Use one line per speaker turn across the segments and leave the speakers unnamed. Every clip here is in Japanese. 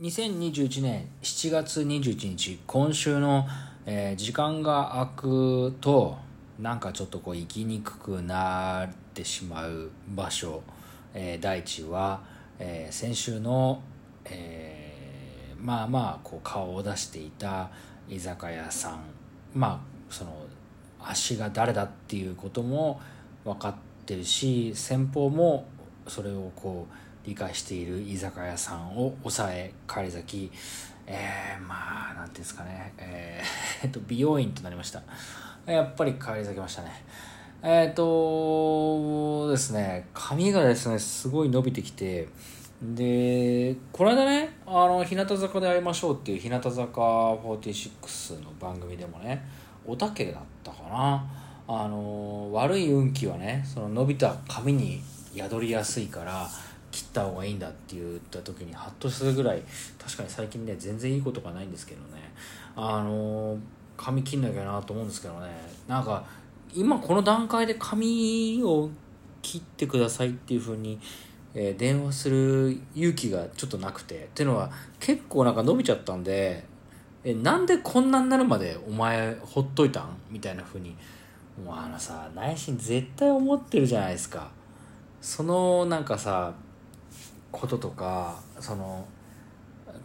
2021年7月21日今週の、えー時間が空くとなんかちょっとこう行きにくくなってしまう場所、えー第一は、えー先週の、えーまあまあこう顔を出していた居酒屋さんまあその足が誰だっていうことも分かってるし先方もそれをこう理解している居酒屋さんを抑え返り咲きえー、まあなんていうんですかねえーえっと美容院となりました。やっぱり返り咲きましたね。えっ、とですね髪がですねすごい伸びてきてでこの間ねあの日向坂で会いましょうっていう日向坂46の番組でもねおたけだったかな。あの悪い運気はねその伸びた髪に宿りやすいからった方がいいんだって言った時にハッとするぐらい確かに最近ね全然いいことがないんですけどね。あの髪切んなきゃなと思うんですけどね。なんか今この段階で髪を切ってくださいっていう風に、えー電話する勇気がちょっとなくて。っていうのは結構なんか伸びちゃったんでえなんでこんなになるまでお前ほっといたんみたいな風に。もうあのさ内心絶対思ってるじゃないですか。そのなんかさこととかその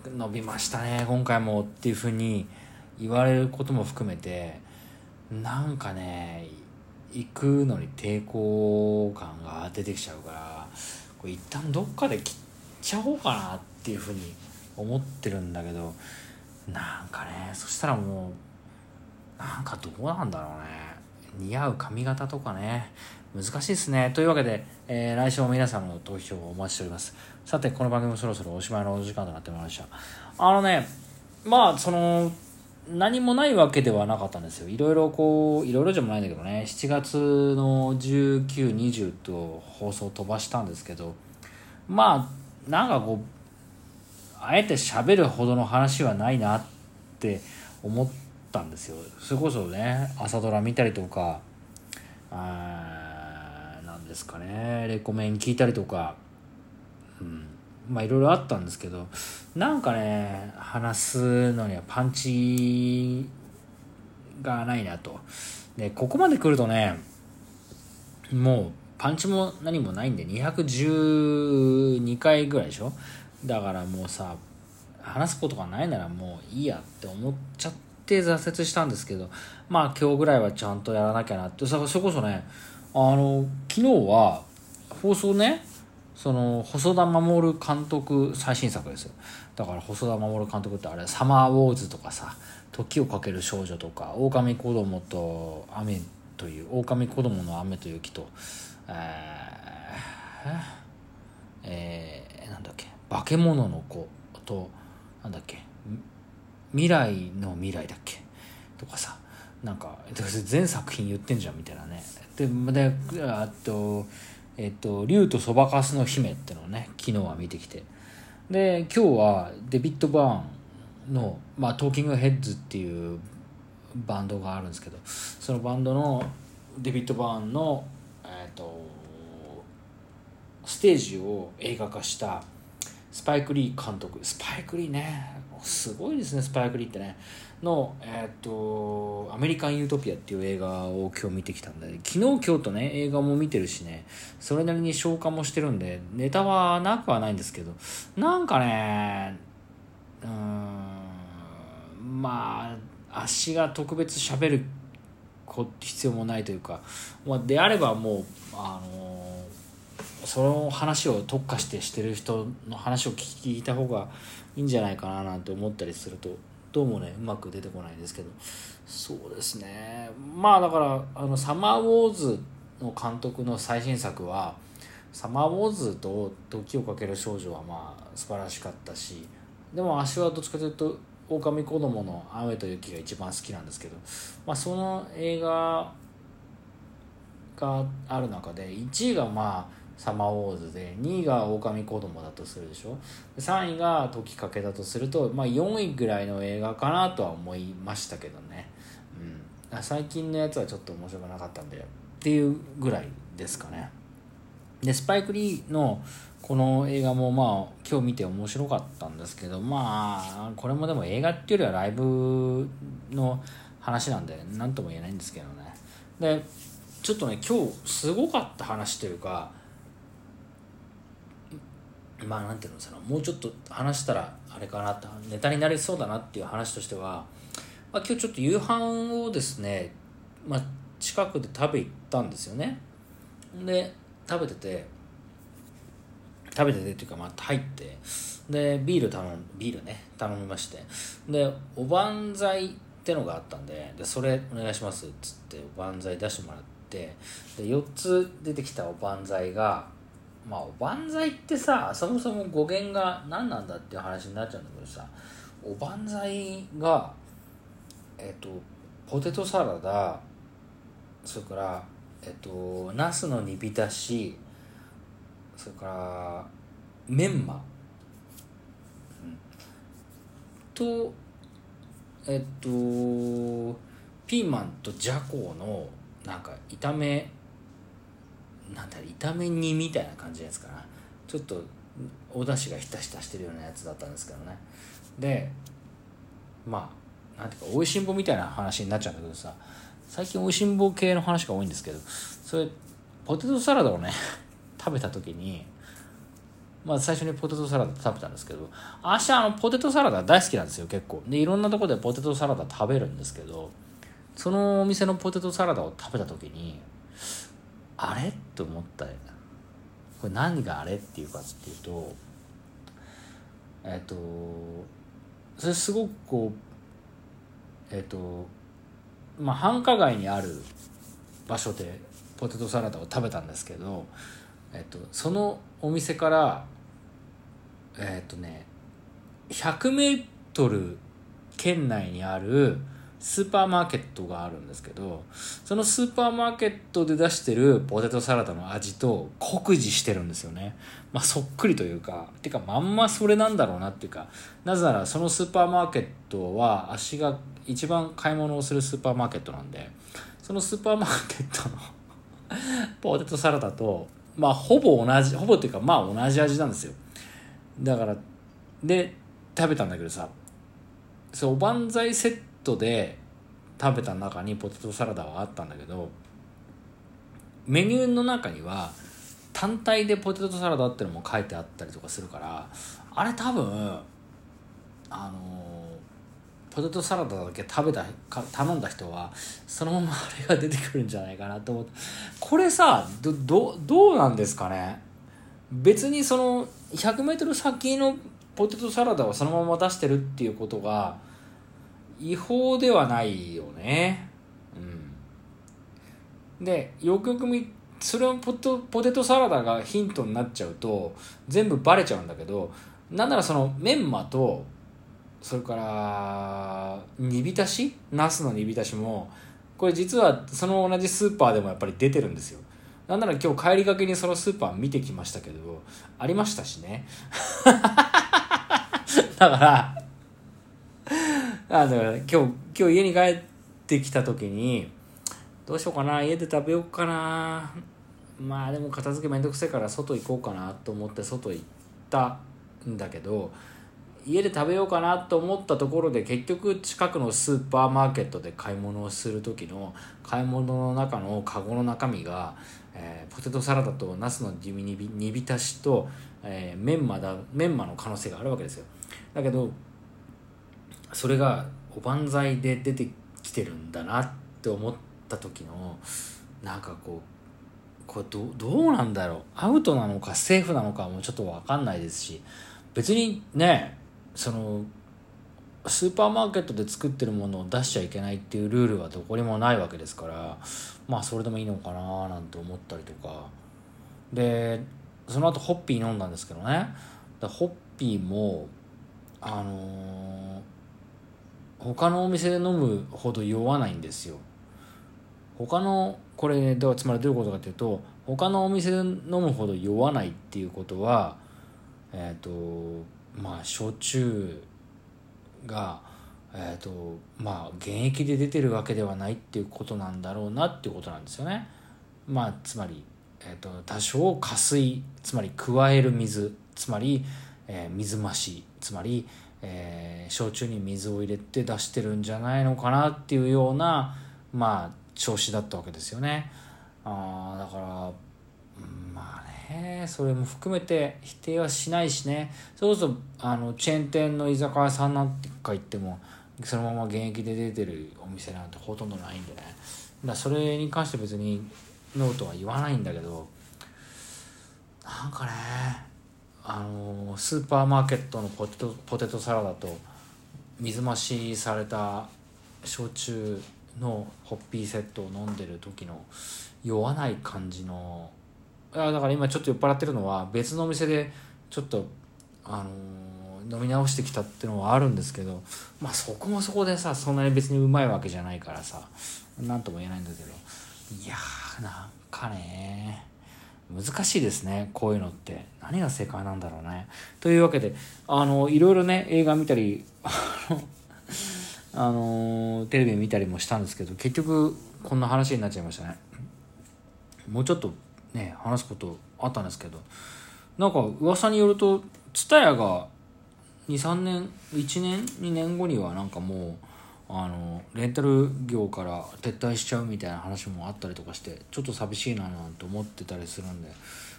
伸びましたね今回もっていう風に言われることも含めてなんかね行くのに抵抗感が出てきちゃうからこれ一旦どっかで切っちゃおうかなっていう風に思ってるんだけどなんかねそしたらもうなんかどうなんだろうね。似合う髪型とかね。難しいですね。というわけで、えー来週も皆さんの投票をお待ちしております。さてこの番組もそろそろおしまいのお時間となってまいりました。あのねまあその何もないわけではなかったんですよ。いろいろこういろいろじゃないんだけどね。7月の1920と放送飛ばしたんですけど。まあなんかこうあえて喋るほどの話はないなって思ってたんですよ。それこそね朝ドラ見たりとかあなんですかねレコメン聞いたりとかうんまあいろいろあったんですけどなんかね話すのにはパンチがないなと。でここまで来るとねもうパンチも何もないんで212回ぐらいでしょ？だからもうさ話すことがないならもういいやって思っちゃって挫折したんですけどまあ今日ぐらいはちゃんとやらなきゃなってそれこそねあの昨日は放送ねその細田守監督最新作ですよ。だから細田守監督ってあれ「サマーウォーズ」とかさ「時をかける少女」とか「狼子供と雨」という「狼子供の雨と雪と」えーえーなんだっけ「化け物の子」となんだっけ「未来の未来」だっけ？とかさなんか全作品言ってんじゃんみたいなね。でであとえっと「竜とそばかすの姫」ってのをね昨日は見てきて。で今日はデビッド・バーンの、まあ、トーキングヘッズっていうバンドがあるんですけどそのバンドのデビッド・バーンの、えっとステージを映画化したパイク・リー監督。スパイク・リーね。すごいですねスパイク・リーってね。の、えっとアメリカン・ユートピアっていう映画を今日見てきたんで。昨日今日とね映画も見てるしね。それなりに消化もしてるんで。ネタはなくはないんですけど。なんかねうーんまあ足が特別喋る必要もないというか、まあ、であればもうあのその話を特化してしてる人の話を聞いた方がいいんじゃないかななんて思ったりするとどうもねうまく出てこないんですけど。そうですね。まあだからあのサマーウォーズの監督の最新作はサマーウォーズと時をかける少女はまあ素晴らしかったしでも足はどっちかというと狼子供の雨と雪が一番好きなんですけど、まあ、その映画がある中で1位がまあサマーウォーズで2位が狼子供だとするでしょ？3位が時かけだとすると、まあ、4位ぐらいの映画かなとは思いましたけどね、うん、最近のやつはちょっと面白くなかったんでっていうぐらいですかね。でスパイク・リーのこの映画もまあ今日見て面白かったんですけどまあこれもでも映画っていうよりはライブの話なんで何とも言えないんですけどね。でちょっとね今日すごかった話というかまあなんていうのかなもうちょっと話したらあれかなってネタになりそうだなっていう話としては、まあ、今日ちょっと夕飯をですね、まあ、近くで食べ行ったんですよね。で食べてて食べててっていうかまあ入ってでビール頼んビールね頼みまして。でおばんざいってのがあったんででそれお願いしますっつっておばんざい出してもらってで4つ出てきたおばんざいがまあおばんざいってさそもそも語源が何なんだっていう話になっちゃうんだけどさおばんざいがえっとポテトサラダそれからえっとナスの煮浸しそれからメンマ、うん、とえっとピーマンとじゃこのなんか炒めなんだろ炒め煮みたいな感じのやつかな。ちょっとお出汁がひたひたしてるようなやつだったんですけどね。でまあなんていうかおいしんぼみたいな話になっちゃうんだけどさ最近おいしんぼ系の話が多いんですけどそれポテトサラダをね 食べた時にまあ最初にポテトサラダ食べたんですけど私あのポテトサラダ大好きなんですよ結構。でいろんなとこでポテトサラダ食べるんですけどそのお店のポテトサラダを食べた時にあれ？と思ったこれ何があれっていうかっていうとえっとそれすごくこうえっとまあ繁華街にある場所でポテトサラダを食べたんですけど、えっと、そのお店からえっとね100メートル圏内にあるスーパーマーケットがあるんですけどそのスーパーマーケットで出してるポテトサラダの味と酷似してるんですよね。まあそっくりというかてかまんまそれなんだろうなっていうかなぜならそのスーパーマーケットは足が一番買い物をするスーパーマーケットなんでそのスーパーマーケットの ポテトサラダとまあほぼ同じほぼっていうかまあ同じ味なんですよ。だからで食べたんだけどさそうおばんざいセットで食べた中にポテトサラダはあったんだけどメニューの中には単体でポテトサラダってのも書いてあったりとかするからあれ多分あのポテトサラダだけ食べたか頼んだ人はそのままあれが出てくるんじゃないかなと思ってこれさどどどうなんですかね？別にその 100m 先のポテトサラダをそのまま出してるっていうことが違法ではないよね。うん。でよくよく見それをポテポテトサラダがヒントになっちゃうと全部バレちゃうんだけどなんならそのメンマとそれから煮浸し？ナスの煮浸しもこれ実はその同じスーパーでもやっぱり出てるんですよ。なんなら今日帰りがけにそのスーパー見てきましたけどありましたしね。だからあだから今日今日家に帰ってきた時にどうしようかな家で食べようかな。まあでも片付けめんどくせえから外行こうかなと思って外行ったんだけど家で食べようかなと思ったところで結局近くのスーパーマーケットで買い物をする時の買い物の中のカゴの中身が、えー、ポテトサラダとナスの煮煮浸しと、えー、メンマだメンマの可能性があるわけですよ。だけどそれがおばんざいで出てきてるんだなって思った時のなんかこうこれどどうなんだろう。アウトなのかセーフなのかもちょっと分かんないですし別にねそのスーパーマーケットで作ってるものを出しちゃいけないっていうルールはどこにもないわけですからまあそれでもいいのかななんて思ったりとか。でその後ホッピー飲んだんですけどね。ホッピーもあのー他のお店で飲むほど酔わないんですよ。他のこれではつまりどういうことかというと他のお店で飲むほど酔わないっていうことはえっ、ー、とまあ焼酎がえっ、ー、とまあ現役で出てるわけではないっていうことなんだろうなっていうことなんですよね。まあつまりえーと、多少加水つまり加える水つまり、えー、水増しつまり、えー、焼酎に水を入れて出してるんじゃないのかなっていうようなまあ調子だったわけですよね。あだからまあねそれも含めて否定はしないしねそれこそあのチェーン店の居酒屋さんなんてか行ってもそのまま現役で出てるお店なんてほとんどないんでねだそれに関して別にノーとは言わないんだけどなんかねあのスーパーマーケットのポテトポテトサラダと水増しされた焼酎のホッピーセットを飲んでる時の酔わない感じのあだから今ちょっと酔っ払ってるのは別のお店でちょっとあの飲み直してきたっていうのはあるんですけどまあそこもそこでさそんなに別にうまいわけじゃないからさ何とも言えないんだけどいやーなんかね難しいですね。こういうのって。何が正解なんだろうね。というわけであのいろいろね映画見たり あのテレビ見たりもしたんですけど結局こんな話になっちゃいましたね。もうちょっとね話すことあったんですけどなんか噂によると TSUTAYA が23年1年2年後にはなんかもうあのレンタル業から撤退しちゃうみたいな話もあったりとかしてちょっと寂しいななんて思ってたりするんで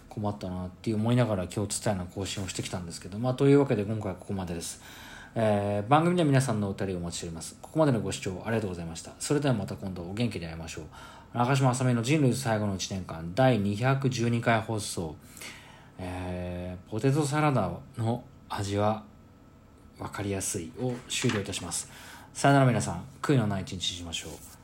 困ったなって思いながら今日伝えの更新をしてきたんですけどまあというわけで今回はここまでです、えー、番組では皆さんのお便りをお待ちしております。ここまでのご視聴ありがとうございました。それではまた今度お元気で会いましょう。中島あさみの人類最後の1年間第212回放送、えー、ポテトサラダの味は分かりやすいを終了いたします。さよなら皆さん悔いのない一日にしましょう。